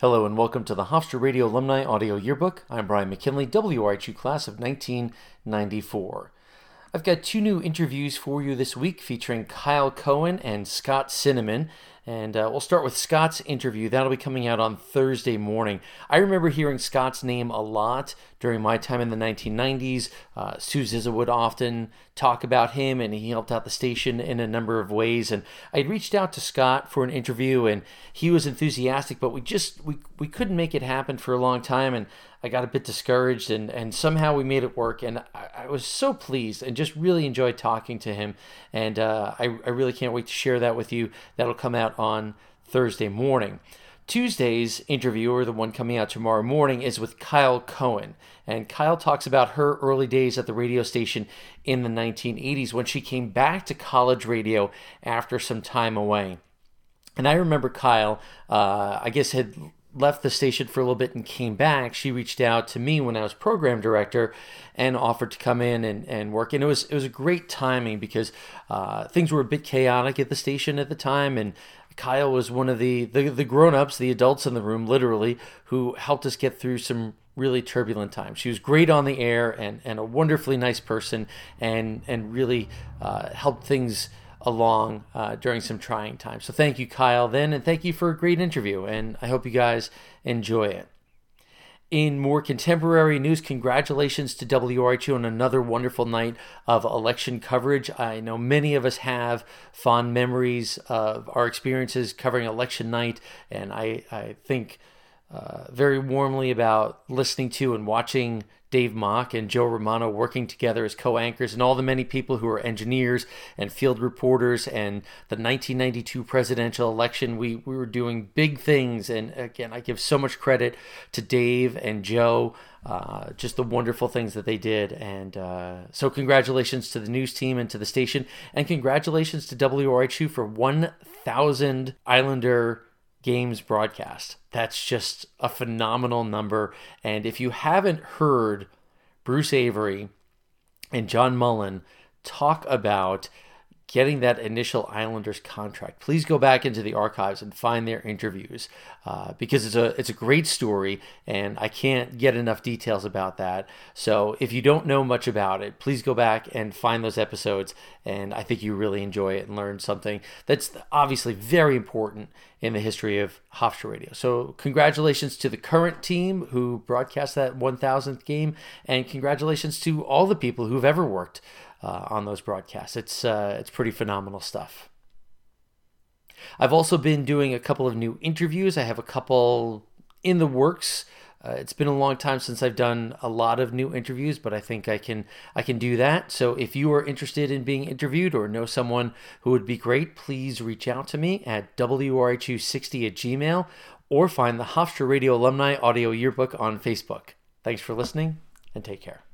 Hello and welcome to the Hofstra Radio Alumni Audio Yearbook. I'm Brian McKinley, WRHU class of 1994. I've got two new interviews for you this week featuring Kyle Cohen and Scott Cinnamon. And uh, we'll start with Scott's interview. That'll be coming out on Thursday morning. I remember hearing Scott's name a lot during my time in the 1990s. Uh, Sue Zizza would often talk about him, and he helped out the station in a number of ways. And I reached out to Scott for an interview, and he was enthusiastic, but we just we, we couldn't make it happen for a long time. And I got a bit discouraged, and, and somehow we made it work. And I, I was so pleased and just really enjoyed talking to him. And uh, I, I really can't wait to share that with you. That'll come out on Thursday morning. Tuesday's interview, or the one coming out tomorrow morning, is with Kyle Cohen. And Kyle talks about her early days at the radio station in the 1980s when she came back to college radio after some time away. And I remember Kyle, uh, I guess, had left the station for a little bit and came back, she reached out to me when I was program director and offered to come in and, and work. And it was it was a great timing because uh, things were a bit chaotic at the station at the time, and Kyle was one of the the, the grown ups, the adults in the room, literally, who helped us get through some really turbulent times. She was great on the air and, and a wonderfully nice person, and and really uh, helped things along uh, during some trying times. So thank you, Kyle, then, and thank you for a great interview. And I hope you guys enjoy it. In more contemporary news, congratulations to WRHU on another wonderful night of election coverage. I know many of us have fond memories of our experiences covering election night, and I, I think uh, very warmly about listening to and watching Dave Mock and Joe Romano working together as co anchors, and all the many people who are engineers and field reporters. And the 1992 presidential election, we, we were doing big things. And again, I give so much credit to Dave and Joe, uh, just the wonderful things that they did. And uh, so, congratulations to the news team and to the station, and congratulations to WRHU for 1,000 Islander games broadcast. That's just a phenomenal number. And if you haven't heard Bruce Avery and John Mullen talk about getting that initial Islanders contract, please go back into the archives and find their interviews uh, because it's a it's a great story, and I can't get enough details about that. So if you don't know much about it, please go back and find those episodes, and I think you really enjoy it and learn something that's obviously very important in the history of Hofstra Radio. So congratulations to the current team who broadcast that 1000th game, and congratulations to all the people who've ever worked uh, on those broadcasts. It's uh, it's pretty phenomenal stuff. I've also been doing a couple of new interviews. I have a couple in the works. Uh, it's been a long time since I've done a lot of new interviews, but I think I can I can do that. So if you are interested in being interviewed or know someone who would be great, please reach out to me at wrhu60 at gmail or find the Hofstra Radio Alumni Audio Yearbook on Facebook. Thanks for listening and take care.